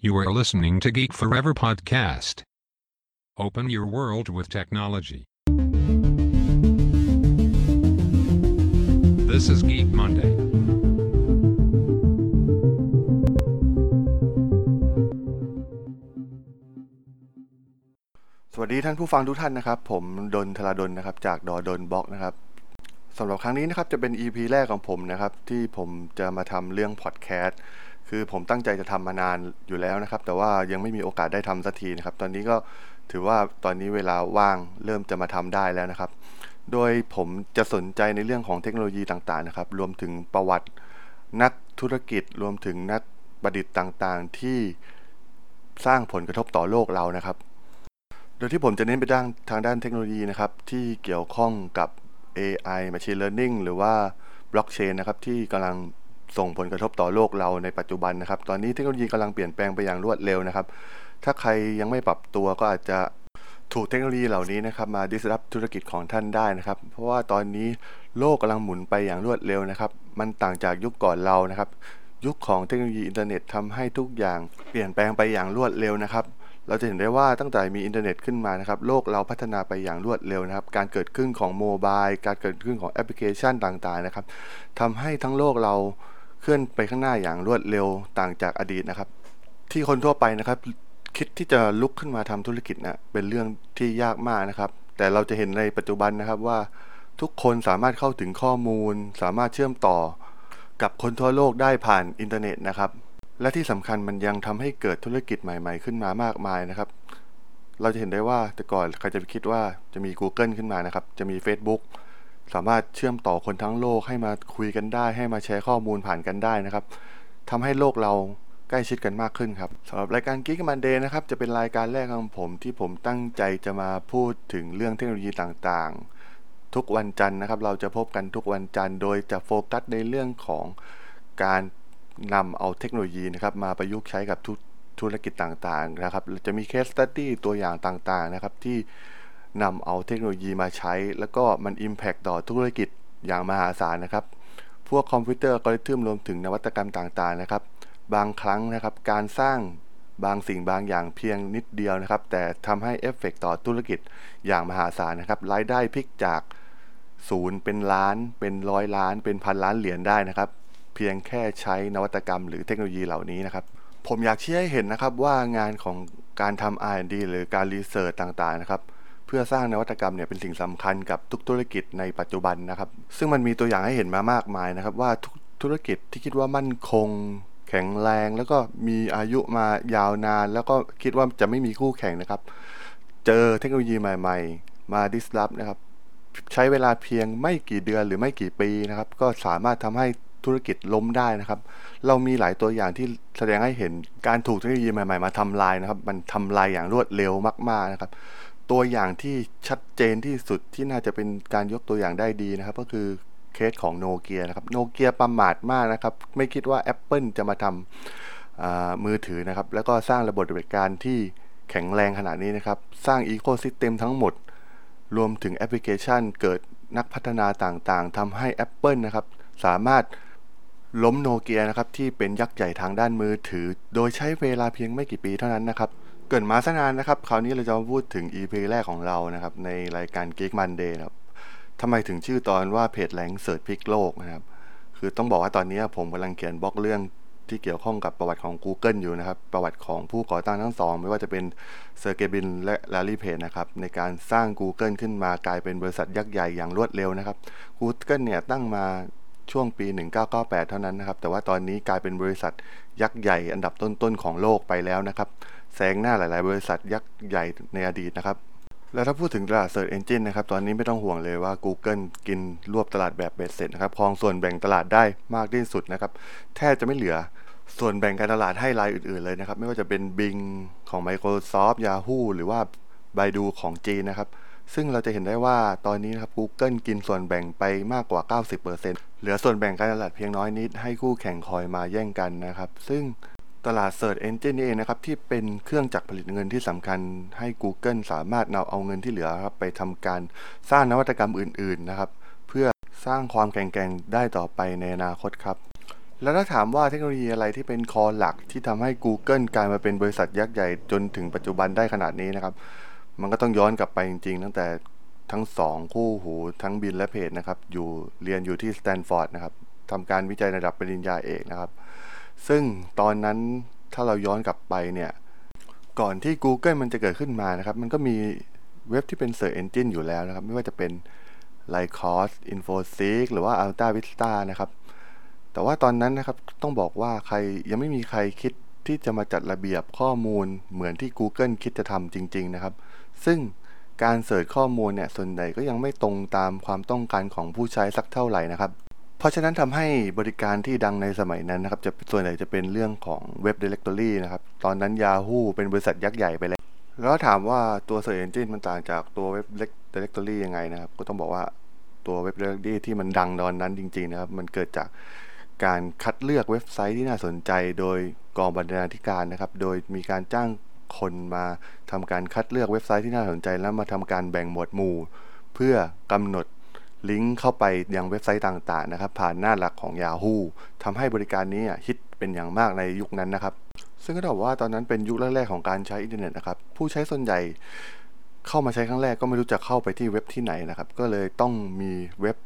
You are listening to Geek Forever podcast. Open your world with technology. This is Geek Monday. สวัสดีท่านผู้ฟังทุกท่านนะครับ ผมดนทราดนนะครับ จากดอดนบล็อกนะครับสำหรับครั้งนี้นะครับจะเป็น EP แรกของผมนะครับ ที่ผมจะมาทำเรื่องพอดแคสต์ คือผมตั้งใจจะทำมานานอยู่แล้วนะครับ แต่ว่ายังไม่มีโอกาสได้ทำสักทีนะครับ ตอนนี้ก็ถือว่าตอนนี้เวลาว่างเริ่มจะมาทำได้แล้วนะครับ โดยผมจะสนใจในเรื่องของเทคโนโลยีต่างๆนะครับ รวมถึงประวัตินักธุรกิจ รวมถึงนักประดิษฐ์ต่างๆ ที่สร้างผลกระทบต่อโลกเรานะครับ โดยที่ผมจะเน้นไปด้านทางด้านเทคโนโลยีนะครับ ที่เกี่ยวข้องกับ AI Machine Learning หรือว่า Blockchain นะครับที่กำลัง ส่งผลกระทบต่อโลกเราในปัจจุบันนะครับ ตอนนี้เทคโนโลยีกำลังเปลี่ยนแปลงไปอย่างรวดเร็วนะครับ ถ้าใครยังไม่ปรับตัวก็อาจจะถูกเทคโนโลยีเหล่านี้นะครับมา disrupt ธุรกิจของท่านได้นะครับ เพราะว่าตอนนี้โลกกำลังหมุนไปอย่างรวดเร็วนะครับ มันต่างจากยุคก่อนเรานะครับ ยุคของเทคโนโลยีอินเทอร์เน็ตทำให้ทุกอย่างเปลี่ยนแปลงไปอย่างรวดเร็วนะครับเราจะเห็นได้ว่าตั้งแต่มีอินเทอร์เน็ตขึ้นมานะครับโลกเราพัฒนาไปอย่างรวดเร็วนะครับ การเกิดขึ้นของ mobile การเกิดขึ้นของแอปพลิเคชันต่างๆนะครับทำให้ทั้งโลกเรา เคลื่อนไปข้างหน้าอย่างรวดเร็วต่างจากอดีตนะครับ ที่คนทั่วไปนะครับ คิดที่จะลุกขึ้นมาทำธุรกิจนะเป็นเรื่องที่ยากมากนะครับ แต่เราจะเห็นในปัจจุบันนะครับว่าทุกคนสามารถเข้าถึงข้อมูล สามารถเชื่อมต่อ กับคนทั่วโลกได้ผ่านอินเทอร์เน็ตนะครับ และที่สำคัญมันยังทำให้เกิดธุรกิจใหม่ ๆ ขึ้นมามากมายนะครับ เราจะเห็นได้ว่าแต่ก่อนใครจะไปคิดว่าจะมี Google ขึ้นมานะครับ จะมี Facebook สามารถเชื่อมต่อคนทั้งโลกให้มาคุยกันได้ ให้มาแชร์ข้อมูลผ่านกันได้นะครับทำให้โลกเราใกล้ชิดกันมากขึ้นครับสำหรับรายการ Geek Monday นะครับจะเป็นรายการแรกของผมที่ผมตั้งใจจะมาพูดถึงเรื่องเทคโนโลยีต่างๆ ทุกวันจันทร์นะครับ เราจะพบกันทุกวันจันทร์โดยจะโฟกัสในเรื่องของการนำเอาเทคโนโลยีนะครับมาประยุกต์ใช้กับธุรกิจต่างๆนะครับจะมี case study ตัวอย่างต่างๆนะครับที่ นำเอาเทคโนโลยีมาใช้ แล้วก็มัน Impact ต่อธุรกิจอย่างมหาศาลนะครับ พวกคอมพิวเตอร์อัลกอริทึมรวมถึงนวัตกรรมต่างๆนะครับ บางครั้งนะครับการสร้างบางสิ่งบางอย่างเพียงนิดเดียวนะครับ แต่ทำให้เอฟเฟกต่อธุรกิจอย่างมหาศาลนะครับ รายได้พลิกจากศูนย์เป็นล้าน เป็นร้อยล้าน เป็นพันล้านเหรียญได้นะครับ เพียงแค่ใช้นวัตกรรมหรือเทคโนโลยีเหล่านี้นะครับ ผมอยากชี้ให้เห็นนะครับว่างานของการทำ R&D หรือการรีเสิร์ชต่างๆนะครับ เพื่อสร้างนวัตกรรมเนี่ยเป็นสิ่งสำคัญกับทุกธุรกิจในปัจจุบันนะครับ ซึ่งมันมีตัวอย่างให้เห็นมามากมายนะครับ ว่าทุกธุรกิจที่คิดว่ามั่นคง แข็งแรง แล้วก็มีอายุมายาวนาน แล้วก็คิดว่าจะไม่มีคู่แข่งนะครับ เจอเทคโนโลยีใหม่ ๆ มาดิสลอฟนะครับใช้เวลาเพียงไม่กี่เดือนหรือไม่กี่ปีนะครับ ก็สามารถทำให้ธุรกิจล้มได้นะครับ เรามีหลายตัวอย่างที่แสดงให้เห็นการถูกเทคโนโลยีใหม่ ๆ มาทำลายนะครับ มันทำลายอย่างรวดเร็วมากๆนะครับ ตัวอย่างที่ชัดเจนที่สุดที่น่าจะเป็นการยกตัวอย่างได้ดีนะครับ ก็คือเคสของโนเกียนะครับโนเกียประมาทมากนะครับ ไม่คิดว่า Apple จะมาทำมือถือนะครับ แล้วก็สร้างระบบปฏิบัติการที่แข็งแรงขนาดนี้นะครับ สร้าง ecosystem ทั้งหมด รวมถึงแอปพลิเคชัน เกิดนักพัฒนาต่างๆทำให้ Apple นะครับ สามารถล้มโนเกียนะครับ ที่เป็นยักษ์ใหญ่ทางด้านมือถือ โดยใช้เวลาเพียงไม่กี่ปีเท่านั้นนะครับ เกิดมาสนานนะครับ คราวนี้เราจะมาพูดถึง EP แรกของเรานะครับ ในรายการ Geek Monday นะครับทำไมถึงชื่อตอนว่า PageRank Search พลิกโลกนะครับ คือต้องบอกว่าตอนนี้ผมกำลังเขียนบล็อกเรื่องที่เกี่ยวข้องกับประวัติของ Google อยู่นะครับ ประวัติของผู้ก่อตั้งทั้งสอง ไม่ว่าจะเป็นเซอร์เกบินและลารีเพจนะครับ ในการสร้าง Google ขึ้นมากลายเป็นบริษัทยักษ์ใหญ่อย่างรวดเร็วนะครับ Google เนี่ยตั้งมาช่วงปี 1998 เท่านั้นนะครับ แต่ว่าตอนนี้กลายเป็นบริษัทยักษ์ใหญ่อันดับต้นๆของโลกไปแล้วนะครับ แซงหน้าหลาย ๆ บริษัทยักษ์ใหญ่ในอดีตนะครับ แล้วถ้าพูดถึงตลาด Search Engine นะครับ ตอนนี้ไม่ต้องห่วงเลยว่า Google กินรวบตลาดแบบเบ็ดเสร็จนะครับครองส่วนแบ่งตลาดได้มากที่สุดนะครับ แทบจะไม่เหลือส่วนแบ่งการตลาดให้รายอื่น ๆ เลยนะครับ ไม่ว่าจะเป็น Bing ของ Microsoft Yahoo หรือว่า Baidu ของจีนนะครับ ซึ่งเราจะเห็นได้ว่าตอนนี้นะครับ Google กินส่วนแบ่งไปมากกว่า 90%เหลือส่วนแบ่งการตลาดเพียงน้อยนิดให้คู่แข่งคอยมาแย่งกันนะครับ ซึ่ง ตลาด Search Engine นี่เองนะครับ ที่เป็นเครื่องจักรผลิตเงินที่สำคัญให้ Google สามารถนำเอาเงินที่เหลือครับไปทำการสร้างนวัตกรรมอื่น ๆ นะครับ เพื่อสร้างความแข็งแกร่งได้ต่อไปในอนาคตครับ แล้วถ้าถามว่าเทคโนโลยีอะไรที่เป็นคอหลักที่ทำให้ Google กลายมาเป็นบริษัทยักษ์ใหญ่จนถึงปัจจุบันได้ขนาดนี้นะครับ มันก็ต้องย้อนกลับไปจริง ๆ ตั้งแต่ทั้งสองคู่หูทั้งบินและเพจนะครับอยู่เรียนอยู่ที่สแตนฟอร์ดนะครับทำการวิจัยระดับปริญญาเอกนะครับ ซึ่งตอนนั้นถ้าเราย้อนกลับไปเนี่ยก่อนที่ Google มันจะเกิดขึ้นมานะครับ มันก็มีเว็บที่เป็น Search Engine อยู่แล้วนะครับ ไม่ว่าจะเป็น l y c o s Infoseek หรือว่า Alta Vista นะครับ แต่ว่าตอนนั้นนะครับต้องบอกว่าใครยังไม่มีใครคิดที่จะมาจัดระเบียบข้อมูลเหมือนที่ Google คิดจะทำจริง ๆ นะครับ ซึ่งการเสิร์ชข้อมูลเนี่ยส่วนใหญ่ก็ยังไม่ตรงตามความต้องการของผู้ใช้สักเท่าไหร่นะครับ เพราะฉะนั้นทำให้บริการที่ดังในสมัยนั้นนะครับจะส่วนใหญ่จะเป็นเรื่องของเว็บ Directory นะครับ ตอนนั้น Yahoo เป็นบริษัทยักษ์ใหญ่ไปแล้ว แล้วถามว่าตัว Search Engine มันต่างจากตัวเว็บ Directory ยังไงนะครับ ก็ต้องบอกว่าตัวเว็บ Directory ที่มันดังตอนนั้นจริง ๆ นะครับ มันเกิดจากการคัดเลือกเว็บไซต์ที่น่าสนใจ โดยกองบรรณาธิการนะครับ โดยมีการจ้างคนมาทำการคัดเลือกเว็บไซต์ที่น่าสนใจแล้วมาทำการแบ่งหมวดหมู่ เพื่อกำหนด ลิงก์เข้าไปยังเว็บไซต์ต่างๆนะครับ ผ่านหน้าหลักของ Yahoo ทำให้บริการนี้ฮิตเป็นอย่างมากในยุคนั้นนะครับ ซึ่งก็ต้องบอกว่าตอนนั้นเป็นยุคแรกๆของการใช้อินเทอร์เน็ตนะครับ ผู้ใช้ส่วนใหญ่เข้ามาใช้ครั้งแรกก็ไม่รู้จะเข้าไปที่เว็บที่ไหนนะครับ ก็เลยต้องมีเว็บ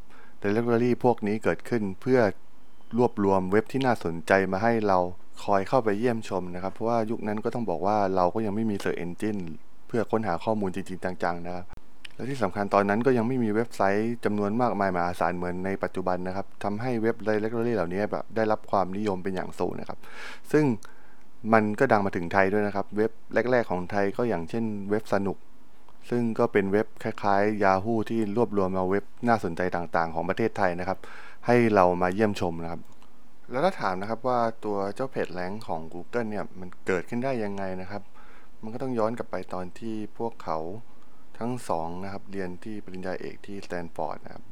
Directory พวกนี้เกิดขึ้นเพื่อรวบรวมเว็บที่น่าสนใจมาให้เราคอยเข้าไปเยี่ยมชมนะครับ เพราะว่ายุคนั้นก็ต้องบอกว่าเราก็ยังไม่มี Search Engine เพื่อค้นหาข้อมูลจริงๆจังๆนะครับ และที่สำคัญตอนนั้นก็ยังไม่มีเว็บไซต์จำนวนมากมายมหาศาลเหมือนในปัจจุบันนะครับทำให้เว็บ Directory เหล่านี้แบบได้รับความนิยมเป็นอย่างสูงนะครับ ซึ่งมันก็ดังมาถึงไทยด้วยนะครับ เว็บแรก ๆ ของไทยก็อย่างเช่นเว็บสนุก ซึ่งก็เป็นเว็บคล้ายๆ Yahoo ที่รวบรวมเอาเว็บน่าสนใจต่างๆ ของประเทศไทยนะครับ ให้เรามาเยี่ยมชมนะครับ แล้วถ้าถามนะครับว่าตัวเจ้าเพจแรงของ Google เนี่ยมันเกิดขึ้นได้ยังไงนะครับ มันก็ต้องย้อนกลับไปตอนที่พวกเขา ทั้งสองนะครับเรียนที่ปริญญาเอกที่สแตนฟอร์ดนะครับ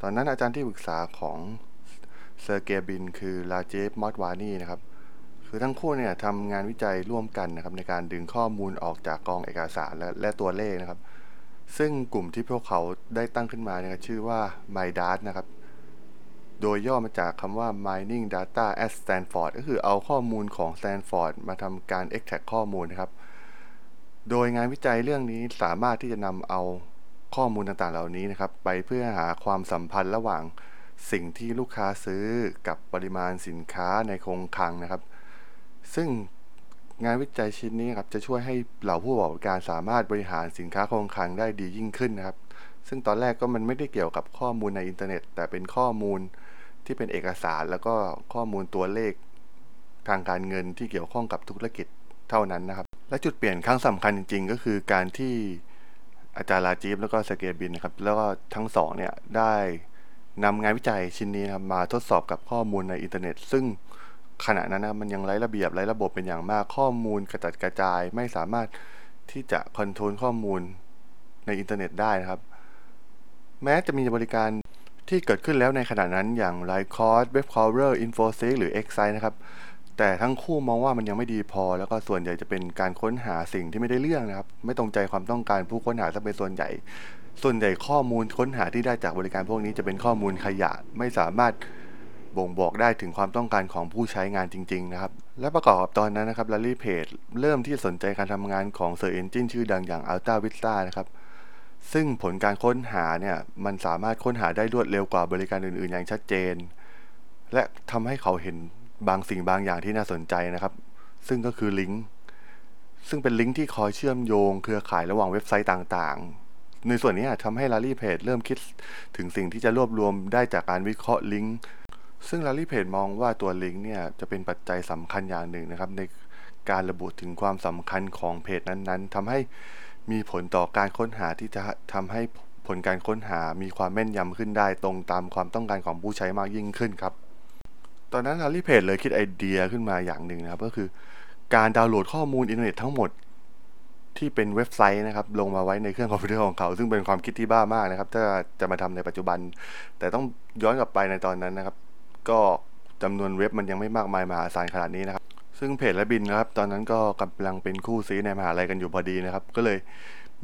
ตอนนั้นอาจารย์ที่ปรึกษาของเซอร์เกย์บิน คือลาเจฟมอตวานีนะครับคือทั้งคู่เนี่ยทำงานวิจัยร่วมกันนะครับในการดึงข้อมูลออกจากกองเอกสารและและตัวเลขนะครับ ซึ่งกลุ่มที่พวกเขาได้ตั้งขึ้นมาเนี่ยชื่อว่า MyDart นะครับโดยย่อมาจากคำว่า mining data at Stanford ก็คือเอาข้อมูลของ Stanford มาทำการ extract ข้อมูลนะครับ โดยงานวิจัยเรื่องนี้สามารถที่จะนำเอาข้อมูลต่างๆ เหล่านี้นะครับ ไปเพื่อหาความสัมพันธ์ระหว่างสิ่งที่ลูกค้าซื้อกับปริมาณสินค้าในคงคลังนะครับ ซึ่งงานวิจัยชิ้นนี้ครับจะช่วยให้เหล่าผู้ประกอบการสามารถบริหารสินค้าคงคลังได้ดียิ่งขึ้นนะครับ ซึ่งตอนแรกก็มันไม่ได้เกี่ยวกับข้อมูลในอินเทอร์เน็ต แต่เป็นข้อมูลที่เป็นเอกสาร แล้วก็ข้อมูลตัวเลขทางการเงินที่เกี่ยวข้องกับธุรกิจเท่านั้นนะครับ และจุดเปลี่ยนครั้งสำคัญจริง ๆ ก็คือการที่อาจารย์ Rajeev แล้วก็ Sergey Brin นะครับ แล้วก็ทั้งสองเนี่ยได้นำงานวิจัยชิ้นนี้นะครับมาทดสอบกับข้อมูลในอินเทอร์เน็ต ซึ่งขณะนั้นนะมันยังไร้ระเบียบไร้ระบบเป็นอย่างมากข้อมูลกระจัดกระจายไม่สามารถที่จะ control ข้อมูลในอินเทอร์เน็ตได้นะครับ แม้จะมีบริการที่เกิดขึ้นแล้วในขณะนั้นอย่าง Lycos Webcrawler Infoseek หรือ Excite นะครับ แต่ทั้งคู่มองว่ามันยังไม่ดีพอ แล้วก็ส่วนใหญ่จะเป็นการค้นหาสิ่งที่ไม่ได้เรื่องนะครับ ไม่ตรงใจความต้องการผู้ค้นหาจะเป็นส่วนใหญ่ ส่วนใหญ่ข้อมูลค้นหาที่ได้จากบริการพวกนี้จะเป็นข้อมูลขยะไม่สามารถบ่งบอกได้ถึงความต้องการของผู้ใช้งานจริง ๆ นะครับ และประกอบกับตอนนั้นนะครับ Larry Page เริ่มที่สนใจการทำงานของ Search Engine ชื่อดังอย่าง Alta Vista นะครับ ซึ่งผลการค้นหาเนี่ย มันสามารถค้นหาได้รวดเร็วกว่าบริการอื่น ๆ อย่างชัดเจน และทำให้เขาเห็น บางสิ่งบางอย่างที่น่าสนใจนะครับ ซึ่งก็คือลิงก์ซึ่งเป็นลิงก์ที่คอยเชื่อมโยงเครือข่ายระหว่างเว็บไซต์ต่างๆ ในส่วนนี้ทำให้ Larry Page เริ่มคิดถึงสิ่งที่จะรวบรวมได้จากการวิเคราะห์ลิงก์ซึ่ง Larry Page มองว่าตัวลิงก์เนี่ยจะเป็นปัจจัยสำคัญอย่างหนึ่งนะครับ ในการระบุถึงความสำคัญของเพจนั้นๆทำให้มีผลต่อการค้นหาที่จะทำให้ผลการค้นหามีความแม่นยำขึ้นได้ตรงตามความต้องการของผู้ใช้มากยิ่งขึ้นครับ ตอนนั้น Larry Page เลยคิดไอเดียขึ้นมาอย่างหนึ่งนะครับ ก็คือการดาวน์โหลดข้อมูลอินเทอร์เน็ตทั้งหมดที่เป็นเว็บไซต์นะครับ ลงมาไว้ในเครื่องคอมพิวเตอร์ของเขา ซึ่งเป็นความคิดที่บ้ามากนะครับ ถ้าจะมาทำในปัจจุบัน แต่ต้องย้อนกลับไปในตอนนั้นนะครับ ก็จำนวนเว็บมันยังไม่มากมายมหาศาลขนาดนี้นะครับ ซึ่งเพจและ Brin นะครับ ตอนนั้นก็กำลังเป็นคู่ซี้ในมหาลัยกันอยู่พอดีนะครับ ก็เลย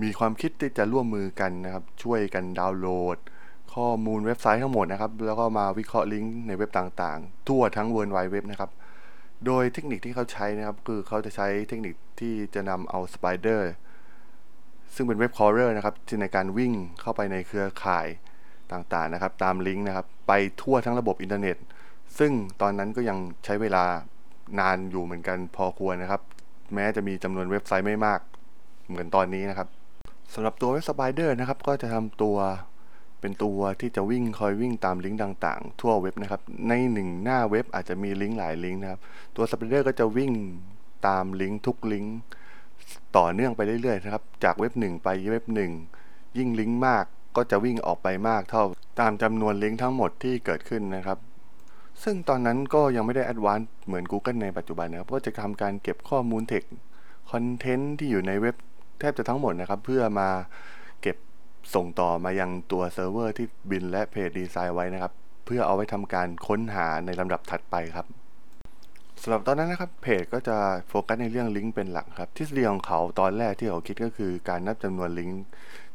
มีความคิดที่จะร่วมมือกันนะครับ ช่วยกันดาวน์โหลด ข้อมูลเว็บไซต์ทั้งหมดนะครับ แล้วก็มาวิเคราะห์ลิงก์ในเว็บต่างๆ ทั่วทั้ง World Wide Web นะครับ โดยเทคนิคที่เขาใช้นะครับ คือเขาจะใช้เทคนิคที่จะนำเอา Spider ซึ่งเป็น web crawler นะครับที่ในการวิ่งเข้าไปในเครือข่ายต่างๆนะครับ ตามลิงก์นะครับ ไปทั่วทั้งระบบอินเทอร์เน็ต ซึ่งตอนนั้นก็ยังใช้เวลานานอยู่เหมือนกันพอควรนะครับ แม้จะมีจำนวนเว็บไซต์ไม่มากเหมือนตอนนี้นะครับสำหรับตัว web spider นะครับ ก็จะทำตัว เป็นตัวที่จะวิ่งคอยวิ่งตามลิงก์ต่าง ๆ ทั่วเว็บนะครับ ในหนึ่งหน้าเว็บอาจจะมีลิงก์หลายลิงก์นะครับ ตัว spider ก็จะวิ่งตามลิงก์ทุกลิงก์ต่อเนื่องไปเรื่อยๆนะครับ จากเว็บหนึ่งไปเว็บหนึ่งยิ่งลิงก์มากก็จะวิ่งออกไปมากเท่าตามจำนวนลิงก์ทั้งหมดที่เกิดขึ้นนะครับ ซึ่งตอนนั้นก็ยังไม่ได้ advance เหมือน Google ในปัจจุบันนะครับ ก็จะทำการเก็บข้อมูลเทคcontent ที่อยู่ในเว็บแทบจะทั้งหมดนะครับ เพื่อมา ส่งต่อมายังตัวเซิร์ฟเวอร์ที่ Brin และเพจดีไซน์ไว้นะครับ เพื่อเอาไว้ทำการค้นหาในลำดับถัดไปครับสำหรับตอนนั้นนะครับเพจก็จะโฟกัสในเรื่องลิงก์เป็นหลักครับทฤษฎีของเขาตอนแรกที่เขาคิดก็คือการนับจำนวนลิงก์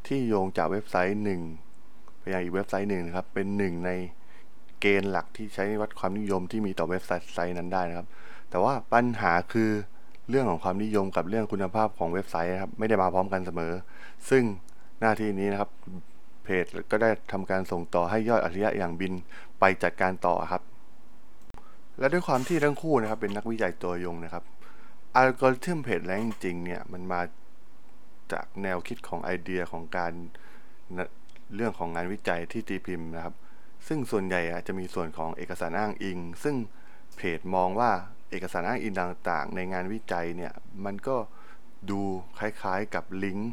ที่โยงจากเว็บไซต์หนึ่งไปยังอีกเว็บไซต์หนึ่งนะครับเป็นหนึ่งในเกณฑ์หลักที่ใช้วัดความนิยมที่มีต่อเว็บไซต์นั้นได้นะครับ แต่ว่าปัญหาคือเรื่องของความนิยมกับเรื่องคุณภาพของเว็บไซต์นะครับไม่ได้มาพร้อมกันเสมอ ซึ่ง หน้าที่นี้นะครับเพจก็ได้ทำการส่งต่อให้ยอดอัจฉริยะอย่างบินไปจัดการต่อครับ และด้วยความที่ทั้งคู่นะครับ เป็นนักวิจัยตัวยงนะครับอัลกอริทึมเพจแรงจริงเนี่ยมันมาจากแนวคิดของไอเดียของการเรื่องของงานวิจัยที่ตีพิมพ์นะครับ ซึ่งส่วนใหญ่จะมีส่วนของเอกสารอ้างอิง ซึ่งเพจมองว่าเอกสารอ้างอิงต่างๆ ในงานวิจัยเนี่ยมันก็ดูคล้ายๆกับลิงก์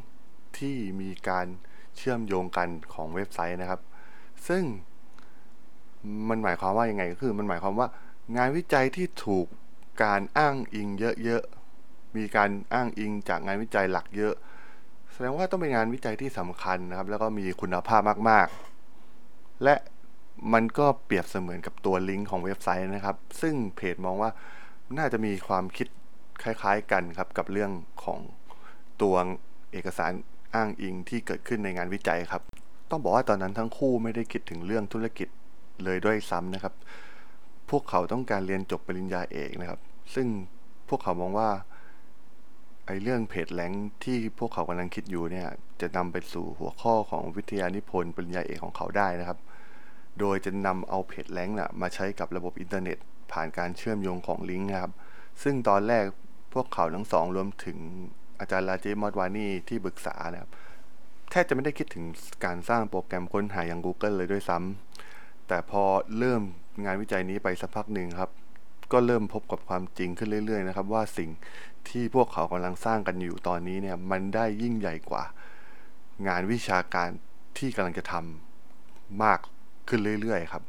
ที่มีการเชื่อมโยงกันของเว็บไซต์นะครับ ซึ่งมันหมายความว่ายังไงก็คือ มันหมายความว่า งานวิจัยที่ถูกการอ้างอิงเยอะๆ มีการอ้างอิงจากงานวิจัยหลักเยอะ แสดงว่าต้องเป็นงานวิจัยที่สำคัญนะครับ แล้วก็มีคุณภาพมากๆ และมันก็เปรียบเสมือนกับตัวลิงก์ของเว็บไซต์นะครับ ซึ่งเพจมองว่าน่าจะมีความคิดคล้ายๆกันครับกับเรื่องของตัวเอกสาร อ้างอิงที่เกิดขึ้นในงานวิจัยครับ ต้องบอกว่าตอนนั้นทั้งคู่ไม่ได้คิดถึงเรื่องธุรกิจเลยด้วยซ้ำนะครับ พวกเขาต้องการเรียนจบปริญญาเอกนะครับ ซึ่งพวกเขามองว่าไอ้เรื่องเพจแหลงที่พวกเขากำลังคิดอยู่เนี่ยจะนำไปสู่หัวข้อของวิทยานิพนธ์ปริญญาเอกของเขาได้นะครับ โดยจะนำเอาเพจแหลงนะมาใช้กับระบบอินเทอร์เน็ต ผ่านการเชื่อมโยงของลิงก์นะครับ ซึ่งตอนแรกพวกเขาทั้งสองรวมถึง อาจารย์ลาเจมอดวานี่ที่ปรึกษานะครับแทบจะไม่ได้คิดถึงการสร้างโปรแกรมค้นหาอย่าง Google เลยด้วยซ้ำแต่พอเริ่มงานวิจัยนี้ไปสักพักหนึ่งครับ ก็เริ่มพบกับความจริงขึ้นเรื่อย ๆ นะครับ ว่าสิ่งที่พวกเขากำลังสร้างกันอยู่ตอนนี้เนี่ยมันได้ยิ่งใหญ่กว่า งานวิชาการที่กำลังจะทำมากขึ้นเรื่อยๆครับ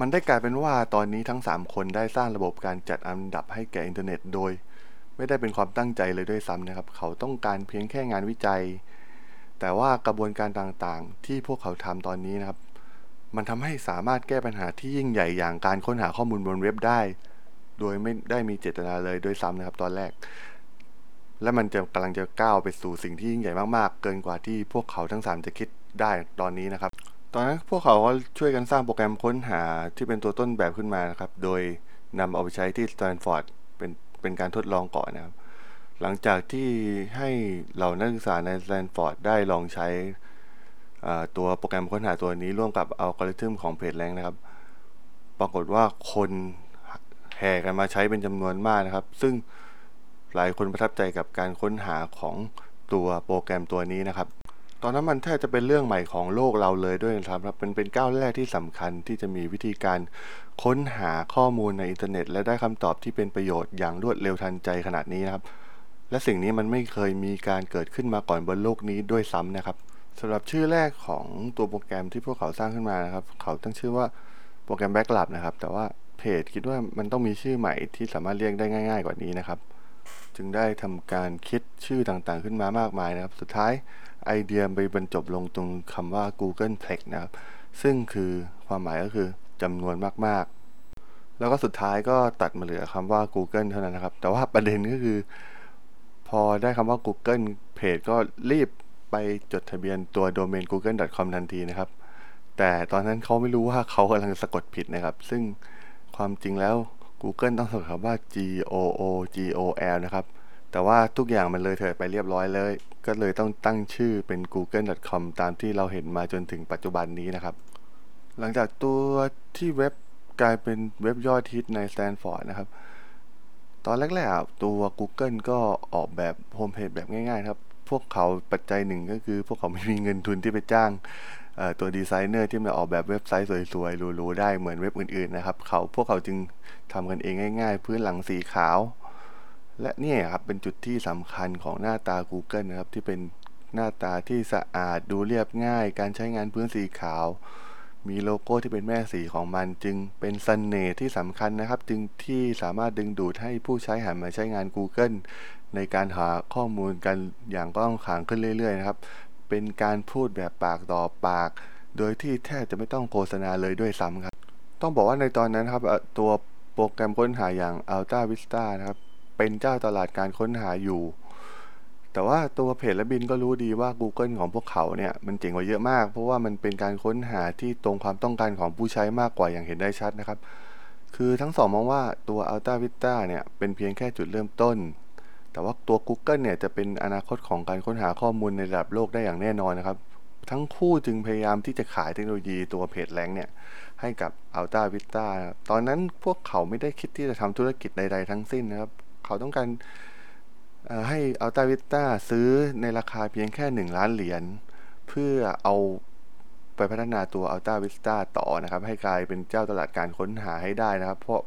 มันได้กลายเป็นว่าตอนนี้ทั้ง 3 คนได้สร้างระบบการจัดอันดับให้แก่อินเทอร์เน็ต โดย ไม่ได้เป็นความตั้งใจเลยด้วยซ้ำนะครับ เขาต้องการเพียงแค่งานวิจัย แต่ว่ากระบวนการต่างๆ ที่พวกเขาทำตอนนี้นะครับ มันทำให้สามารถแก้ปัญหาที่ยิ่งใหญ่อย่างการค้นหาข้อมูลบนเว็บได้ โดยไม่ได้มีเจตนาเลยด้วยซ้ำนะครับ ตอนแรก และมันจะกำลังจะก้าวไปสู่สิ่งที่ยิ่งใหญ่มากๆ เกินกว่าที่พวกเขาทั้ง 3 จะคิดได้ตอนนี้นะครับ ตอนนั้นพวกเขาก็ช่วยกันสร้างโปรแกรมค้นหาที่เป็นตัวต้นแบบขึ้นมานะครับ โดยนำเอาไปใช้ที่สแตนฟอร์ด เป็นการทดลองก่อนนะครับ หลังจากที่ให้เหล่านักศึกษาในสแตนฟอร์ดได้ลองใช้ตัวโปรแกรมค้นหาตัวนี้ร่วมกับอัลกอริทึมของ PageRank นะครับ ปรากฏว่าคนแห่กันมาใช้เป็นจำนวนมากนะครับ ซึ่งหลายคนประทับใจกับการค้นหาของตัวโปรแกรมตัวนี้นะครับ อนนั้นมันแทบจะเป็นเรื่องใหม่ของโลกเราเลยด้วยนะครับเป็นเป็นก้าวแรกที่สำคัญที่จะมีวิธีการค้นหาข้อมูลในอินเทอร์เน็ต และได้คำตอบที่เป็นประโยชน์อย่างรวดเร็วทันใจขนาดนี้นะครับ และสิ่งนี้มันไม่เคยมีการเกิดขึ้นมาก่อนบนโลกนี้ด้วยซ้ำนะครับสำหรับชื่อแรกของตัวโปรแกรมที่พวกเขาสร้างขึ้นมานะครับ เขาตั้งชื่อว่าโปรแกรมแบ็กลับนะครับ แต่ว่าเพจคิดว่ามันต้องมีชื่อใหม่ที่สามารถเรียกได้ง่าย ๆ กว่านี้นะครับ จึงได้ทำการคิดชื่อต่างๆขึ้นมามากมายนะครับ สุดท้าย ไอเดียไปบรรจบลงตรงคำว่า Google Plex นะครับ ซึ่งคือความหมายก็คือจำนวนมากๆ แล้วก็สุดท้ายก็ตัดมาเหลือคำว่า Google เท่านั้นนะครับ แต่ว่าประเด็นก็คือ พอได้คำว่า Google เพจก็รีบไปจดทะเบียนตัวโดเมน google.com ทันทีนะครับ แต่ตอนนั้นเขาไม่รู้ว่าเขากำลังสะกดผิดนะครับ ซึ่งความจริงแล้ว Google ต้องสะกดคำว่า G O O G O L นะครับ แต่ว่าทุกอย่างมันเลยเถิดไปเรียบร้อยเลย ก็เลยต้องตั้งชื่อเป็น google.com ตามที่เราเห็นมาจนถึงปัจจุบันนี้นะครับ หลังจากตัวที่เว็บกลายเป็นเว็บยอดฮิตในสแตนฟอร์ดนะครับ ตอนแรกๆตัว Google ก็ออกแบบโฮมเพจแบบง่ายๆครับ พวกเขาปัจจัยหนึ่งก็คือ พวกเขาไม่มีเงินทุนที่ไปจ้างตัวดีไซเนอร์ที่มาออกแบบเว็บไซต์สวยๆหรูๆได้เหมือนเว็บอื่นๆนะครับ เขาพวกเขาจึงทำกันเองง่าย ๆ พื้นหลังสีขาว และนี่ครับเป็นจุดที่สำคัญของหน้าตา Google นะครับ ที่เป็นหน้าตาที่สะอาดดูเรียบง่าย การใช้งานพื้นสีขาว มีโลโก้ที่เป็นแม่สีของมัน จึงเป็นเสน่ห์ที่สำคัญนะครับ จึงที่สามารถดึงดูดให้ผู้ใช้หันมาใช้งาน Google ในการหาข้อมูลกันอย่างก้องขางขึ้นเรื่อยๆนะครับ เป็นการพูดแบบปากต่อปาก โดยที่แทบจะไม่ต้องโฆษณาเลยด้วยซ้ำครับ ต้องบอกว่าในตอนนั้นครับตัวโปรแกรมค้นหาอย่าง Alta Vista นะครับ เป็นเจ้าตลาดการค้นหาอยู่ แต่ว่าตัวเพจและบินก็รู้ดีว่า Google ของพวกเขาเนี่ย มันเจ๋งกว่าเยอะมาก เพราะว่ามันเป็นการค้นหาที่ตรงความต้องการของผู้ใช้มากกว่าอย่างเห็นได้ชัดนะครับ คือทั้งสองมองว่าตัว Alta Vista เนี่ยเป็นเพียงแค่จุดเริ่มต้น แต่ว่าตัว Google เนี่ยจะเป็นอนาคตของการค้นหาข้อมูลในระดับโลกได้อย่างแน่นอนนะครับทั้งคู่จึงพยายามที่จะขายเทคโนโลยีตัวเพจแรงเนี่ย ให้กับ Alta Vista ตอนนั้นพวกเขาไม่ได้คิดที่จะทำธุรกิจใด ๆ ทั้งสิ้นนะครับ เขาต้องการให้ Alta Vista ซื้อในราคาเพียงแค่ 1 ล้านเหรียญเพื่อเอาไปพัฒนาตัว Alta Vista ต่อนะครับ ให้กลายเป็นเจ้าตลาดการค้นหาให้ได้นะครับ เพราะ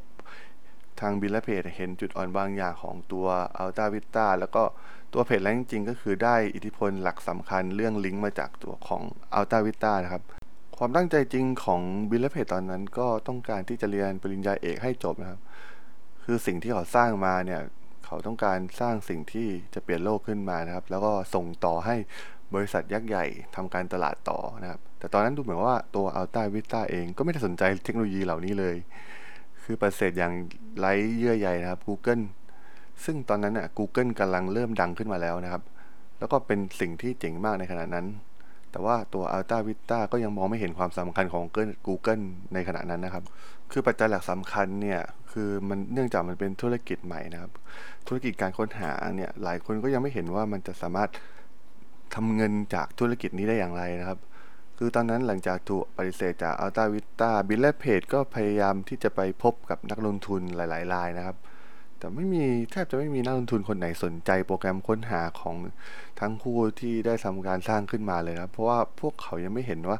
ทางบิลและเพจเห็นจุดอ่อนบางอย่างของตัว Alta Vista แล้วก็ตัวเพจแรงจริงก็คือได้อิทธิพลหลักสำคัญเรื่องลิงก์มาจากตัวของ Alta Vista นะครับความตั้งใจจริงของบิลและเพจตอนนั้นก็ต้องการที่จะเรียนปริญญาเอกให้จบนะครับ คือสิ่งที่เขาสร้างมาเนี่ยเขาต้องการสร้างสิ่งที่จะเปลี่ยนโลกขึ้นมานะครับ แล้วก็ส่งต่อให้บริษัทยักษ์ใหญ่ทำการตลาดต่อนะครับ แต่ตอนนั้นดูเหมือนว่าตัว Alta Vista เองก็ไม่ได้สนใจเทคโนโลยีเหล่านี้เลย คือปฏิเสธอย่างไร้เยื่อใยนะครับ Google ซึ่งตอนนั้นน่ะ Google กำลังเริ่มดังขึ้นมาแล้วนะครับ แล้วก็เป็นสิ่งที่เจ๋งมากในขณะนั้น แต่ว่าตัว Alta Vista ก็ยังมองไม่เห็นความสำคัญของ Google ในขณะนั้นนะครับ คือปัจจัยหลักสำคัญเนี่ยคือมันเนื่องจากมันเป็นธุรกิจใหม่นะครับ ธุรกิจการค้นหาเนี่ยหลายคนก็ยังไม่เห็นว่ามันจะสามารถทำเงินจากธุรกิจนี้ได้อย่างไรนะครับ คือตอนนั้นหลังจากถูกปฏิเสธจาก Alta Vista บิลและเพจก็พยายามที่จะไปพบกับนักลงทุนหลายๆรายนะครับ แต่ไม่มีแทบจะไม่มีนักลงทุนคนไหนสนใจโปรแกรมค้นหาของทั้งคู่ที่ได้ทำการสร้างขึ้นมาเลยครับ เพราะว่าพวกเขายังไม่เห็นว่า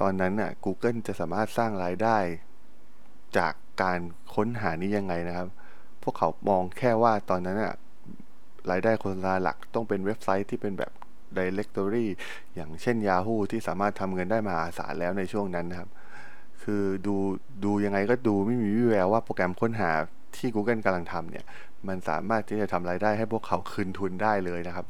ตอนนั้นน่ะ Google จะสามารถสร้างรายได้ จากการค้นหานี้ยังไงนะครับ พวกเขามองแค่ว่าตอนนั้นน่ะรายได้โฆษณาหลักต้องเป็นเว็บไซต์ที่เป็นแบบ directory อย่างเช่น Yahoo ที่สามารถทำเงินได้มหาศาแล้วในช่วงนั้นนะครับ คือดูดูยังไงก็ดูไม่มีวิแววว่าโปรแกรมค้นหา ที่ Google กำลังทำเนี่ย มันสามารถที่จะทำรายได้ให้พวกเขาคืนทุนได้เลยนะครับ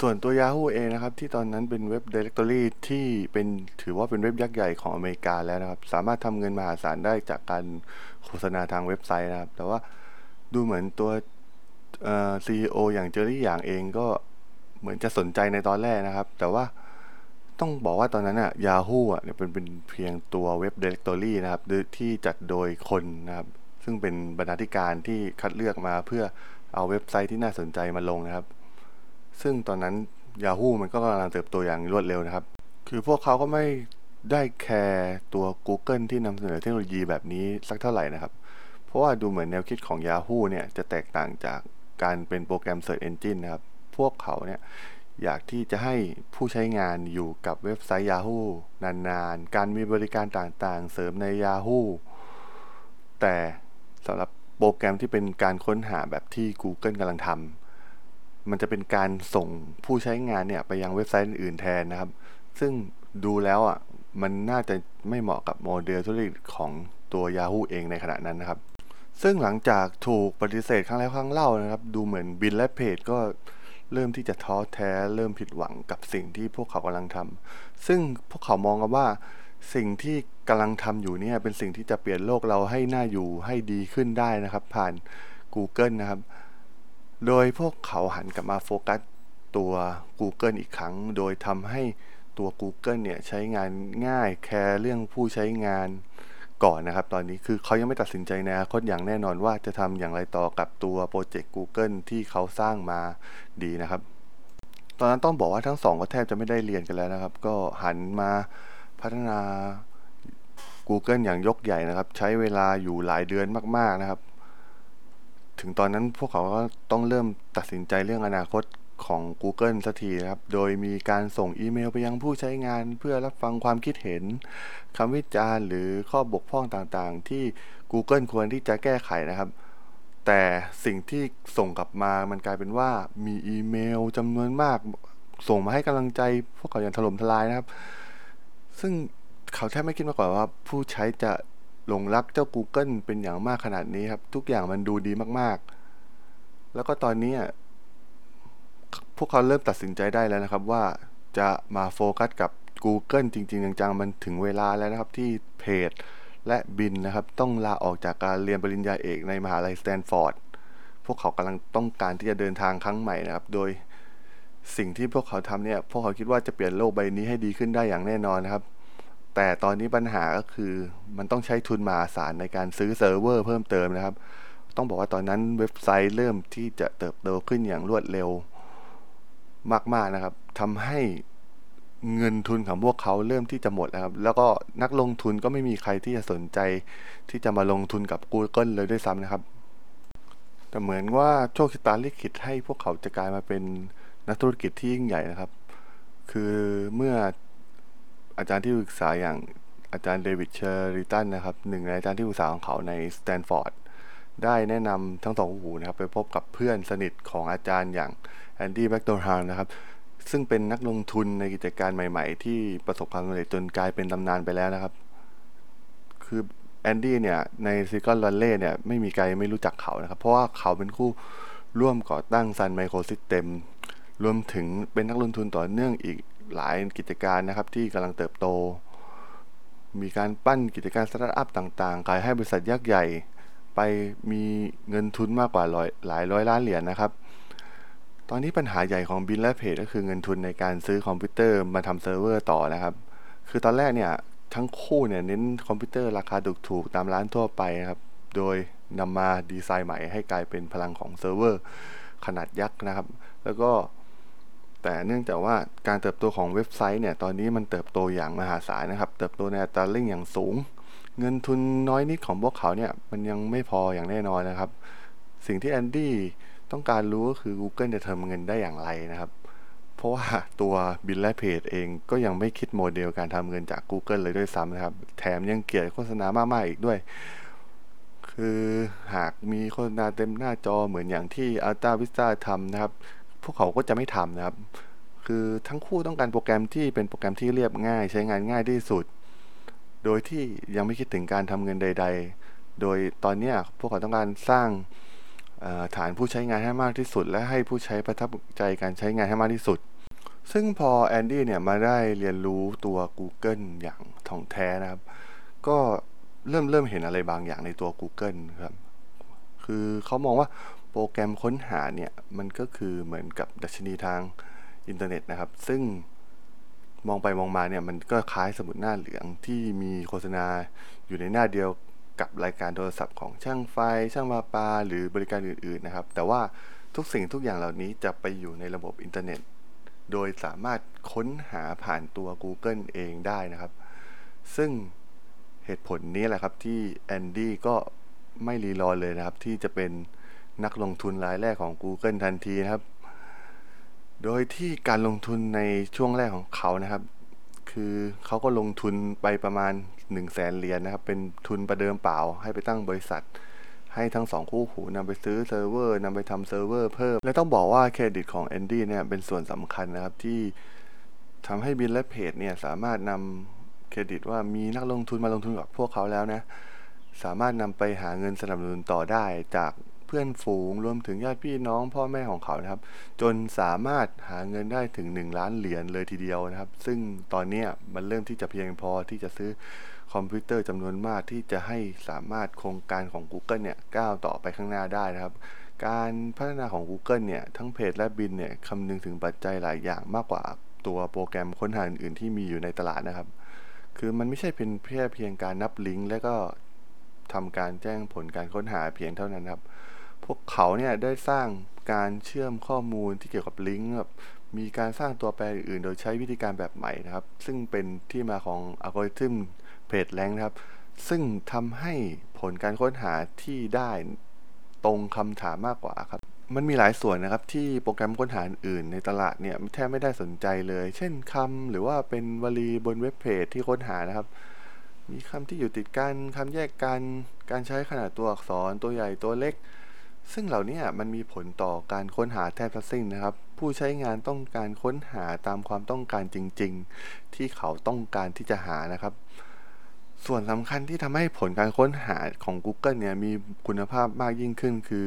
ส่วนตัว Yahoo เองนะครับ ที่ตอนนั้นเป็นเว็บ Directory ที่เป็นถือว่าเป็นเว็บยักษ์ใหญ่ของอเมริกาแล้วนะครับ สามารถทำเงินมหาศาลได้จากการโฆษณาทางเว็บไซต์นะครับ แต่ว่าดูเหมือนตัวเอ่อ CEO อย่างเจอรี่อย่างเองก็เหมือนจะสนใจในตอนแรกนะครับ แต่ว่าต้องบอกว่าตอนนั้นอะ Yahoo อะเนี่ยเป็นเป็นเพียงตัวเว็บ Directory นะครับที่จัดโดยคนนะครับ ซึ่งเป็นบรรณาธิการที่คัดเลือกมาเพื่อเอาเว็บไซต์ที่น่าสนใจมาลงนะครับ ซึ่งตอนนั้น Yahoo มันก็กำลังเติบโตอย่างรวดเร็วนะครับ คือพวกเขาก็ไม่ได้แคร์ตัว Google ที่นำเสนอเทคโนโลยีแบบนี้สักเท่าไหร่นะครับ เพราะว่าดูเหมือนแนวคิดของ Yahoo เนี่ยจะแตกต่างจากการเป็นโปรแกรม Search Engine นะครับ พวกเขาเนี่ยอยากที่จะให้ผู้ใช้งานอยู่กับเว็บไซต์ Yahoo นานๆ การมีบริการต่างๆ เสริมใน Yahoo แต่ สำหรับโปรแกรมที่เป็นการค้นหาแบบที่ Google กำลังทำมันจะเป็นการส่งผู้ใช้งานเนี่ยไปยังเว็บไซต์อื่นแทนนะครับ ซึ่งดูแล้วอะมันน่าจะไม่เหมาะกับโมเดลธุรกิจของตัว Yahoo เองในขณะนั้นนะครับ ซึ่งหลังจากถูกปฏิเสธครั้งแล้วครั้งเล่านะครับ ดูเหมือนบินและเพจก็เริ่มที่จะท้อแท้ เริ่มผิดหวังกับสิ่งที่พวกเขากำลังทำซึ่งพวกเขามองกันว่า สิ่งที่กำลังทำอยู่เนี่ยเป็นสิ่งที่จะเปลี่ยนโลกเราให้น่าอยู่ให้ดีขึ้นได้นะครับ ผ่าน Google นะครับ โดยพวกเขาหันกลับมาโฟกัสตัว Google อีกครั้ง โดยทำให้ตัว Google เนี่ยใช้งานง่ายแคร์เรื่องผู้ใช้งานก่อนนะครับ ตอนนี้คือเขายังไม่ตัดสินใจในอนาคตอย่างแน่นอนว่าจะทำอย่างไรต่อกับตัวโปรเจกต์ Google ที่เขาสร้างมาดีนะครับ ตอนนั้นต้องบอกว่าทั้งสองก็แทบจะไม่ได้เรียนกันแล้วนะครับ ก็หันมา พัฒนา Google อย่างยกใหญ่นะครับ ใช้เวลาอยู่หลายเดือนมาก ๆนะครับ ถึงตอนนั้นพวกเขาก็ต้องเริ่มตัดสินใจเรื่องอนาคตของ Google สักทีนะครับ โดยมีการส่งอีเมลไปยังผู้ใช้งาน เพื่อรับฟังความคิดเห็นคำวิจารณ์หรือข้อบกพร่องต่างๆ ที่ Google ควรที่จะแก้ไขนะครับ แต่สิ่งที่ส่งกลับมามันกลายเป็นว่ามีอีเมลจำนวนมาก ส่งมาให้กำลังใจพวกเขาอย่างถล่มทลายนะครับ ซึ่งเขาแทบไม่คิดมาก่อนว่าผู้ใช้จะหลงรักเจ้า Google เป็นอย่างมากขนาดนี้ครับ ทุกอย่างมันดูดีมากๆ แล้วก็ตอนนี้พวกเขาเริ่มตัดสินใจได้แล้วนะครับ ว่าจะมาโฟกัสกับ Google จริง ๆ จังๆ มันถึงเวลาแล้วนะครับที่เพจและ Brin นะครับ ต้องลาออกจากการเรียนปริญญาเอกในมหาลัยสแตนฟอร์ด พวกเขากำลังต้องการที่จะเดินทางครั้งใหม่นะครับ โดย สิ่งที่พวกเขาทำเนี่ย พวกเขาคิดว่าจะเปลี่ยนโลกใบนี้ให้ดีขึ้นได้อย่างแน่นอนนะครับ แต่ตอนนี้ปัญหาก็คือมันต้องใช้ทุนมหาศาลในการซื้อเซิร์ฟเวอร์เพิ่มเติมนะครับ ต้องบอกว่าตอนนั้นเว็บไซต์เริ่มที่จะเติบโตขึ้นอย่างรวดเร็วมากๆนะครับทำให้เงินทุนของพวกเขาเริ่มที่จะหมดแล้วครับ แล้วก็นักลงทุนก็ไม่มีใครที่จะสนใจที่จะมาลงทุนกับ Google เลยด้วยซ้ำนะครับ แต่เหมือนว่าโชคชะตาลิขิตให้พวกเขาจะกลายมาเป็น นักธุรกิจที่ยิ่งใหญ่นะครับ คือเมื่ออาจารย์ที่ปรึกษาอย่างอาจารย์ David Cheriton นะครับหนึ่งในอาจารย์ที่ปรึกษาของเขาในสแตนฟอร์ดได้แนะนำทั้งสองหูนะครับไปพบกับเพื่อนสนิทของอาจารย์อย่างAndy Bechtolsheim นะครับซึ่งเป็นนักลงทุนในกิจการใหม่ ๆ ที่ประสบความสำเร็จจนกลายเป็นตำนานไปแล้วนะครับ คือ Andy เนี่ยใน Silicon Valley เนี่ยไม่มีใครไม่รู้จักเขานะครับ เพราะว่าเขาเป็นคู่ร่วมก่อตั้ง Sun Microsystems รวมถึงเป็นนักลงทุนต่อเนื่องอีกหลายกิจการนะครับ ที่กำลังเติบโต มีการปั้นกิจการสตาร์ทอัพต่างๆ ขายให้บริษัทยักษ์ใหญ่ ไปมีเงินทุนมากกว่าหลายร้อยล้านเหรียญนะครับ ตอนนี้ปัญหาใหญ่ของ Brin และเพจก็คือเงินทุนในการซื้อคอมพิวเตอร์มาทำเซิร์ฟเวอร์ต่อนะครับ คือตอนแรกเนี่ยทั้งคู่เนี่ยเน้นคอมพิวเตอร์ราคาถูกๆตามร้านทั่วไปนะครับ โดยนำมาดีไซน์ใหม่ให้กลายเป็นพลังของเซิร์ฟเวอร์ขนาดยักษ์นะครับ แล้วก็ แต่เนื่องจากว่าการเติบโตของเว็บไซต์เนี่ยตอนนี้มันเติบโตอย่างมหาศาลนะครับ เติบโตในอัตราเร่งอย่างสูง เงินทุนน้อยนิดของพวกเขาเนี่ยมันยังไม่พออย่างแน่นอนนะครับ สิ่งที่แอนดี้ต้องการรู้ก็คือ Google จะทำเงินได้อย่างไรนะครับ เพราะว่าตัวบิลและเพจเองก็ยังไม่คิดโมเดลการทำเงินจาก Google เลยด้วยซ้ำนะครับ แถมยังเกลียดโฆษณามาก ๆ อีกด้วย คือหากมีโฆษณาเต็มหน้าจอเหมือนอย่างที่ Alta Vista ทำนะครับ พวกเขาก็จะไม่ทำนะครับ คือทั้งคู่ต้องการโปรแกรมที่เป็นโปรแกรมที่เรียบง่าย ใช้งานง่ายที่สุด โดยที่ยังไม่คิดถึงการทำเงินใด ๆ โดยตอนนี้พวกเขาต้องการสร้างฐานผู้ใช้งานให้มากที่สุด และให้ผู้ใช้ประทับใจการใช้งานให้มากที่สุด ซึ่งพอแอนดี้เนี่ยมาได้เรียนรู้ตัว Google อย่างท่องแท้นะครับ ก็เริ่มเริ่มเห็นอะไรบางอย่างในตัว Google ครับ คือเขามองว่า โปรแกรมค้นหาเนี่ย มันก็คือเหมือนกับดัชนีทางอินเทอร์เน็ตนะครับ ซึ่งมองไปมองมาเนี่ยมันก็คล้ายสมุดหน้าเหลืองที่มีโฆษณาอยู่ในหน้าเดียวกับรายการโทรศัพท์ของช่างไฟ ช่างประปา หรือบริการอื่นๆนะครับ แต่ว่าทุกสิ่งทุกอย่างเหล่านี้จะไปอยู่ในระบบอินเทอร์เน็ต โดยสามารถค้นหาผ่านตัว Google เองได้นะครับ ซึ่งเหตุผลนี้แหละครับที่ Andy ก็ไม่รีรอเลยนะครับ ที่จะเป็น นักลงทุนรายแรกของ Google ทันทีนะครับ โดยที่การลงทุนในช่วงแรกของเขานะครับ คือเขาก็ลงทุนไปประมาณ 1 0 0 0 0แสนเหรียญนนะครับ เป็นทุนประเดิมเปล่า ให้ไปตั้งบริษัท ให้ทั้งสองคู่หูนำไปซื้อเซิร์ฟเวอร์นำไปทำเซิร์ฟเวอร์เพิ่ม และต้องบอกว่าเครดิตของแอนดี้เนี่ยเป็นส่วนสำคัญนะครับที่ทำให้บรินและเพจเนี่ยสามารถนำเครดิตว่ามีนักลงทุนมาลงทุนกับพวกเขาแล้วนะสามารถนำไปหาเงินสนับสนุนต่อได้จาก เพื่อนฝูงรวมถึงญาติพี่น้องพ่อแม่ของเขานะครับ จนสามารถหาเงินได้ถึง 1 ล้านเหรียญเลยทีเดียวนะครับ ซึ่งตอนนี้มันเริ่มที่จะเพียงพอที่จะซื้อคอมพิวเตอร์จำนวนมากที่จะให้สามารถโครงการของ Google เนี่ยก้าวต่อไปข้างหน้าได้นะครับ การพัฒนาของ Google เนี่ยทั้งเพจและบินเนี่ยคำนึงถึงปัจจัยหลายอย่างมากกว่าตัวโปรแกรมค้นหาอื่นๆที่มีอยู่ในตลาดนะครับ คือมันไม่ใช่เป็นแค่เพียงการนับลิงก์และก็ทำการแจ้งผลการค้นหาเพียงเท่านั้นครับ พวกเขาเนี่ยได้สร้างการเชื่อมข้อมูลที่เกี่ยวกับลิงก์แบบมีการสร้างตัวแปรอื่นๆโดยใช้วิธีการแบบใหม่นะครับ ซึ่งเป็นที่มาของอัลกอริทึมเพจแรงนะครับ ซึ่งทำให้ผลการค้นหาที่ได้ตรงคำถามมากกว่าครับ มันมีหลายส่วนนะครับที่โปรแกรมค้นหาอื่นในตลาดเนี่ยแทบไม่ได้สนใจเลย เช่นคำหรือว่าเป็นวลีบนเว็บเพจที่ค้นหานะครับ มีคำที่อยู่ติดกันคำแยกกัน การใช้ขนาดตัวอักษรตัวใหญ่ตัวเล็ก ซึ่งเหล่านี้มันมีผลต่อการค้นหาแทบทั้งสิ้นนะครับ ผู้ใช้งานต้องการค้นหาตามความต้องการจริง ๆ ที่เขาต้องการที่จะหานะครับ ส่วนสำคัญที่ทำให้ผลการค้นหาของ Google เนี่ยมีคุณภาพมากยิ่งขึ้นคือ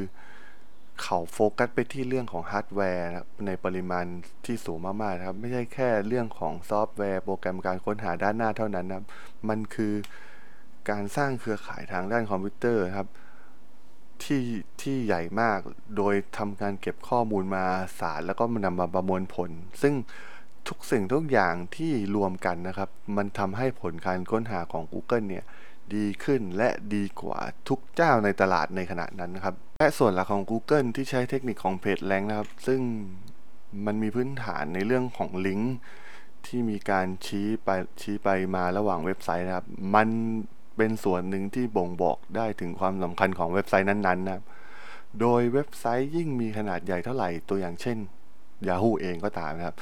เขาโฟกัสไปที่เรื่องของฮาร์ดแวร์ในปริมาณที่สูงมากๆครับ ไม่ใช่แค่เรื่องของซอฟต์แวร์ โปรแกรมการค้นหาด้านหน้าเท่านั้นนะครับ มันคือการสร้างเครือข่ายทางด้านคอมพิวเตอร์ครับ ที่ที่ใหญ่มาก โดยทำการเก็บข้อมูลมาสารแล้วก็มานำมาประมวลผล ซึ่งทุกสิ่งทุกอย่างที่รวมกันนะครับ มันทำให้ผลการค้นหาของ Google เนี่ยดีขึ้นและดีกว่าทุกเจ้าในตลาดในขณะนั้นนะครับ และส่วนหลักของ Google ที่ใช้เทคนิคของเพจแรงนะครับ ซึ่งมันมีพื้นฐานในเรื่องของลิงก์ที่มีการชี้ไปชี้ไปมาระหว่างเว็บไซต์นะครับ มัน เป็นส่วนหนึ่งที่บ่งบอกได้ถึงความสำคัญของเว็บไซต์นั้นๆนะครับโดยเว็บไซต์ยิ่งมีขนาดใหญ่เท่าไหร่ตัวอย่างเช่น Yahoo เองก็ตามนะครับ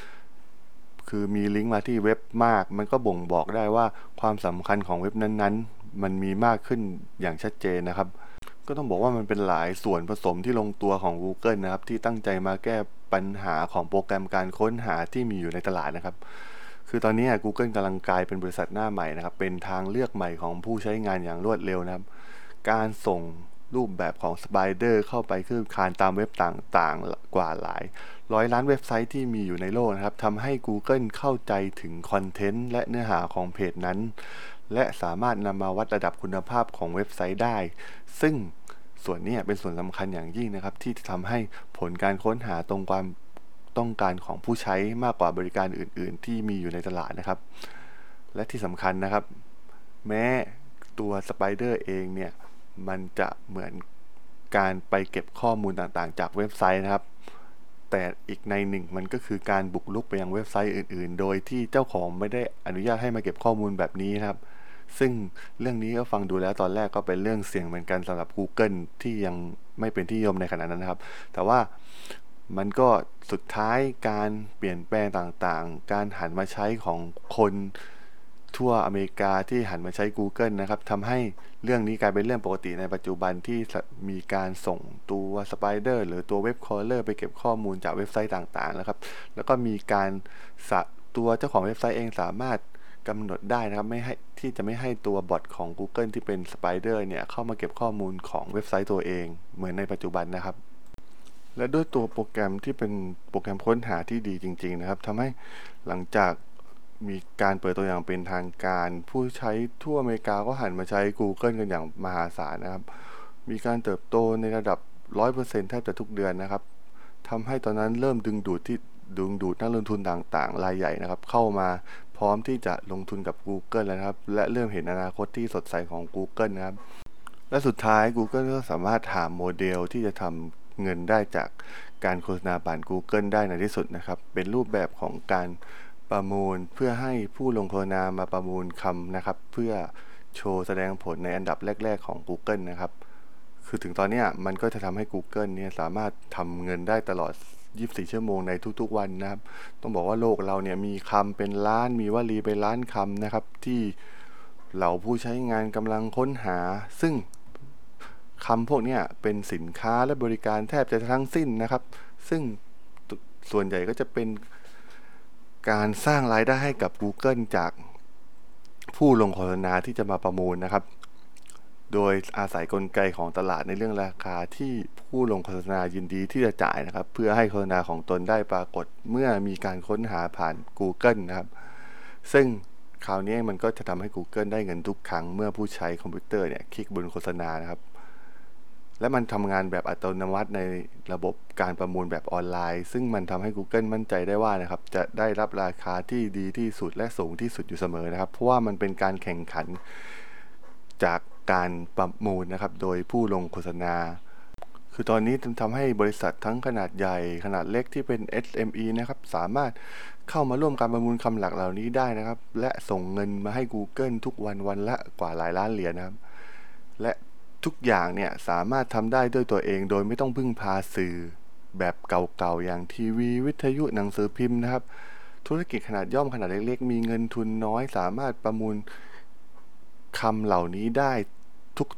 คือมีลิงก์มาที่เว็บมาก มันก็บ่งบอกได้ว่าความสำคัญของเว็บนั้นๆ มันมีมากขึ้นอย่างชัดเจนนะครับ ก็ต้องบอกว่ามันเป็นหลายส่วนผสมที่ลงตัวของ Google นะครับ ที่ตั้งใจมาแก้ปัญหาของโปรแกรมการค้นหาที่มีอยู่ในตลาดนะครับ คือตอนนี้ Google กำลังกลายเป็นบริษัทหน้าใหม่นะครับ เป็นทางเลือกใหม่ของผู้ใช้งานอย่างรวดเร็วนะครับ การส่งรูปแบบของ Spider เข้าไปคือคานตามเว็บต่างๆ กว่าหลาย ร้อยล้านเว็บไซต์ที่มีอยู่ในโลกนะครับทำให้ Google เข้าใจถึงคอนเทนต์และเนื้อหาของเพจนั้น และสามารถนำมาวัดระดับคุณภาพของเว็บไซต์ได้ ซึ่งส่วนนี้เป็นส่วนสำคัญอย่างยิ่งนะครับ ที่ทำให้ผลการค้นหาตรงความ ต้องการของผู้ใช้มากกว่าบริการอื่น ๆ ที่มีอยู่ในตลาดนะครับ และที่สำคัญนะครับ แม้ตัว Spider เองเนี่ย มันจะเหมือนการไปเก็บข้อมูลต่างๆ จากเว็บไซต์นะครับ แต่อีกในหนึ่งมันก็คือการบุกรุกไปยังเว็บไซต์อื่น ๆ โดยที่เจ้าของไม่ได้อนุญาตให้มาเก็บข้อมูลแบบนี้นะครับ ซึ่งเรื่องนี้ก็ฟังดูแล้วตอนแรกก็เป็นเรื่องเสี่ยงเหมือนกันสำหรับ Google ที่ยังไม่เป็นที่นิยมในขณะนั้นนะครับ แต่ว่า มันก็สุดท้ายการเปลี่ยนแปลงต่างๆ การหันมาใช้ของคนทั่วอเมริกาที่หันมาใช้ Google นะครับทำให้เรื่องนี้กลายเป็นเรื่องปกติในปัจจุบันที่มีการส่งตัว Spider หรือตัวเว็บคอลเลอร์ไปเก็บข้อมูลจากเว็บไซต์ต่างๆนะครับ แล้วก็มีการตัวเจ้าของเว็บไซต์เองสามารถกำหนดได้นะครับไม่ให้ที่จะไม่ให้ตัวบอทของ Google ที่เป็น Spider เนี่ยเข้ามาเก็บข้อมูลของเว็บไซต์ตัวเอง เหมือนในปัจจุบันนะครับ และด้วยตัวโปรแกรมที่เป็นโปรแกรมค้นหาที่ดีจริง ๆ นะครับทำให้หลังจากมีการเปิดตัวอย่างเป็นทางการ ผู้ใช้ทั่วอเมริกาก็หันมาใช้ Google กันอย่างมหาศาลนะครับ มีการเติบโตในระดับ 100%แทบจะทุกเดือนนะครับทำให้ตอนนั้นเริ่มดึงดูดที่ดึงดูดนักลงทุนต่างๆ รายใหญ่นะครับ เข้ามาพร้อมที่จะลงทุนกับ Google แล้วนะครับ และเริ่มเห็นอนาคตที่สดใสของ Google นะครับ และสุดท้าย Google ก็สามารถหาโมเดลที่จะทำ เงินได้จากการโฆษณาผ่าน Google ได้ในที่สุดนะครับ เป็นรูปแบบของการประมูลเพื่อให้ผู้ลงโฆษณามาประมูลคำนะครับ เพื่อโชว์แสดงผลในอันดับแรก ๆ ของ Google นะครับ คือถึงตอนนี้มันก็จะทำให้ Google เนี่ยสามารถทำเงินได้ตลอด 24 ชั่วโมงในทุกๆวันนะครับ ต้องบอกว่าโลกเราเนี่ยมีคำเป็นล้าน มีวลีเป็นล้านคำนะครับที่เหล่าผู้ใช้งานกำลังค้นหา ซึ่ง คำพวกนี้เป็นสินค้าและบริการแทบจะทั้งสิ้นนะครับ ซึ่งส่วนใหญ่ก็จะเป็นการสร้างรายได้ให้กับ Google จากผู้ลงโฆษณาที่จะมาประมูลนะครับ โดยอาศัยกลไกของตลาดในเรื่องราคาที่ผู้ลงโฆษณายินดีที่จะจ่ายนะครับ เพื่อให้โฆษณาของตนได้ปรากฏเมื่อมีการค้นหาผ่าน Google นะครับ ซึ่งคราวนี้มันก็จะทำให้ Google ได้เงินทุกครั้งเมื่อผู้ใช้คอมพิวเตอร์เนี่ยคลิกบนโฆษณานะครับ และมันทำงานแบบอัตโนมัติในระบบการประมูลแบบออนไลน์ ซึ่งมันทำให้ Google มั่นใจได้ว่านะครับ จะได้รับราคาที่ดีที่สุดและสูงที่สุดอยู่เสมอนะครับ เพราะว่ามันเป็นการแข่งขันจากการประมูลนะครับ โดยผู้ลงโฆษณา คือตอนนี้ทำให้บริษัททั้งขนาดใหญ่ ขนาดเล็กที่เป็น SME นะครับ สามารถเข้ามาร่วมการประมูลคำหลักเหล่านี้ได้นะครับ และส่งเงินมาให้ Google ทุกวันวันละกว่าหลายล้านเหรียญนะครับ และ ทุกอย่างเนี่ยสามารถทำได้ด้วยตัวเองโดยไม่ต้องพึ่งพาสื่อ แบบเก่าๆอย่างทีวีวิทยุหนังสือพิมพ์นะครับ ธุรกิจขนาดย่อมขนาดเล็กๆ มีเงินทุนน้อย สามารถประมูลคำเหล่านี้ได้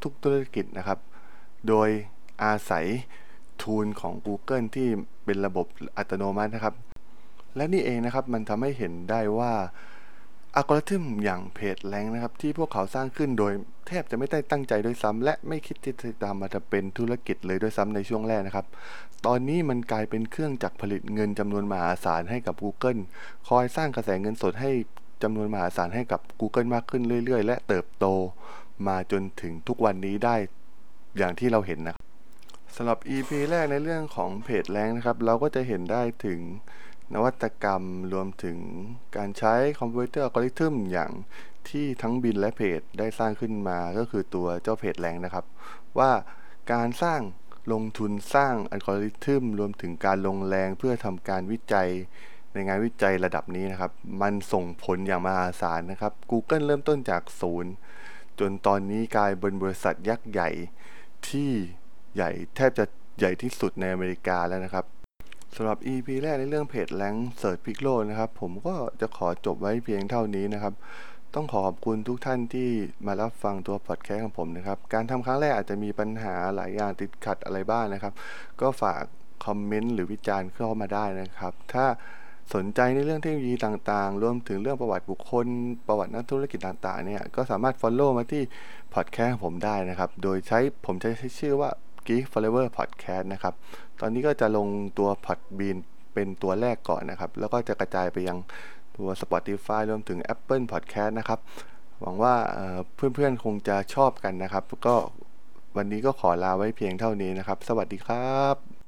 ทุกๆธุรกิจนะครับ โดยอาศัยทูลของ Google ที่เป็นระบบอัตโนมัตินะครับ และนี่เองนะครับมันทำให้เห็นได้ว่า อัลกอริทึมอย่างเพจแรงนะครับ ที่พวกเขาสร้างขึ้นโดยแทบจะไม่ได้ตั้งใจด้วยซ้ำและไม่คิดที่จะทำมาจะเป็นธุรกิจเลยด้วยซ้ำในช่วงแรกนะครับ ตอนนี้มันกลายเป็นเครื่องจักรผลิตเงินจำนวนมหาศาลให้กับ Google คอยสร้างกระแสเงินสดให้จำนวนมหาศาลให้กับ Google มากขึ้นเรื่อย ๆ และเติบโตมาจนถึงทุกวันนี้ได้อย่างที่เราเห็นนะครับสำหรับ EP แรกในเรื่องของเพจแรงนะครับ เราก็จะเห็นได้ถึง นวัตกรรมรวมถึงการใช้คอมพิวเตอร์อัลกอริทึมอย่างที่ทั้งบรินและเพจได้สร้างขึ้นมาก็คือตัวเจ้า PageRank นะครับ ว่าการสร้างลงทุนสร้างอัลกอริทึมรวมถึงการลงแรงเพื่อทำการวิจัยในงานวิจัยระดับนี้นะครับ มันส่งผลอย่างมหาศาลนะครับ Google เริ่มต้นจากศูนย์จนตอนนี้กลายเป็นบริษัทยักษ์ใหญ่ที่ใหญ่แทบจะใหญ่ที่สุดในอเมริกาแล้วนะครับ สำหรับ EP แรกในเรื่อง PageRank Search พลิกโลกนะครับ ผมก็จะขอจบไว้เพียงเท่านี้นะครับ ต้องขอขอบคุณทุกท่านที่มารับฟังตัวพอดแคสต์ของผมนะครับ การทำครั้งแรกอาจจะมีปัญหาหลายอย่างติดขัดอะไรบ้างนะครับ ก็ฝากคอมเมนต์หรือวิจารณ์เข้ามาได้นะครับ ถ้าสนใจในเรื่องเทคโนโลยีต่างๆ รวมถึงเรื่องประวัติบุคคล ประวัตินักธุรกิจต่างๆ เนี่ย ก็สามารถ Follow มาที่พอดแคสต์ผมได้นะครับ โดยใช้ผมใช้ชื่อว่า Geek Forever Podcast นะครับ ตอนนี้ก็จะลงตัว Podbean เป็นตัวแรกก่อนนะครับ แล้วก็จะกระจายไปยังตัว Spotify รวมถึง Apple Podcast นะครับ หวังว่าเพื่อนๆคงจะชอบกันนะครับ ก็วันนี้ก็ขอลาไว้เพียงเท่านี้นะครับ สวัสดีครับ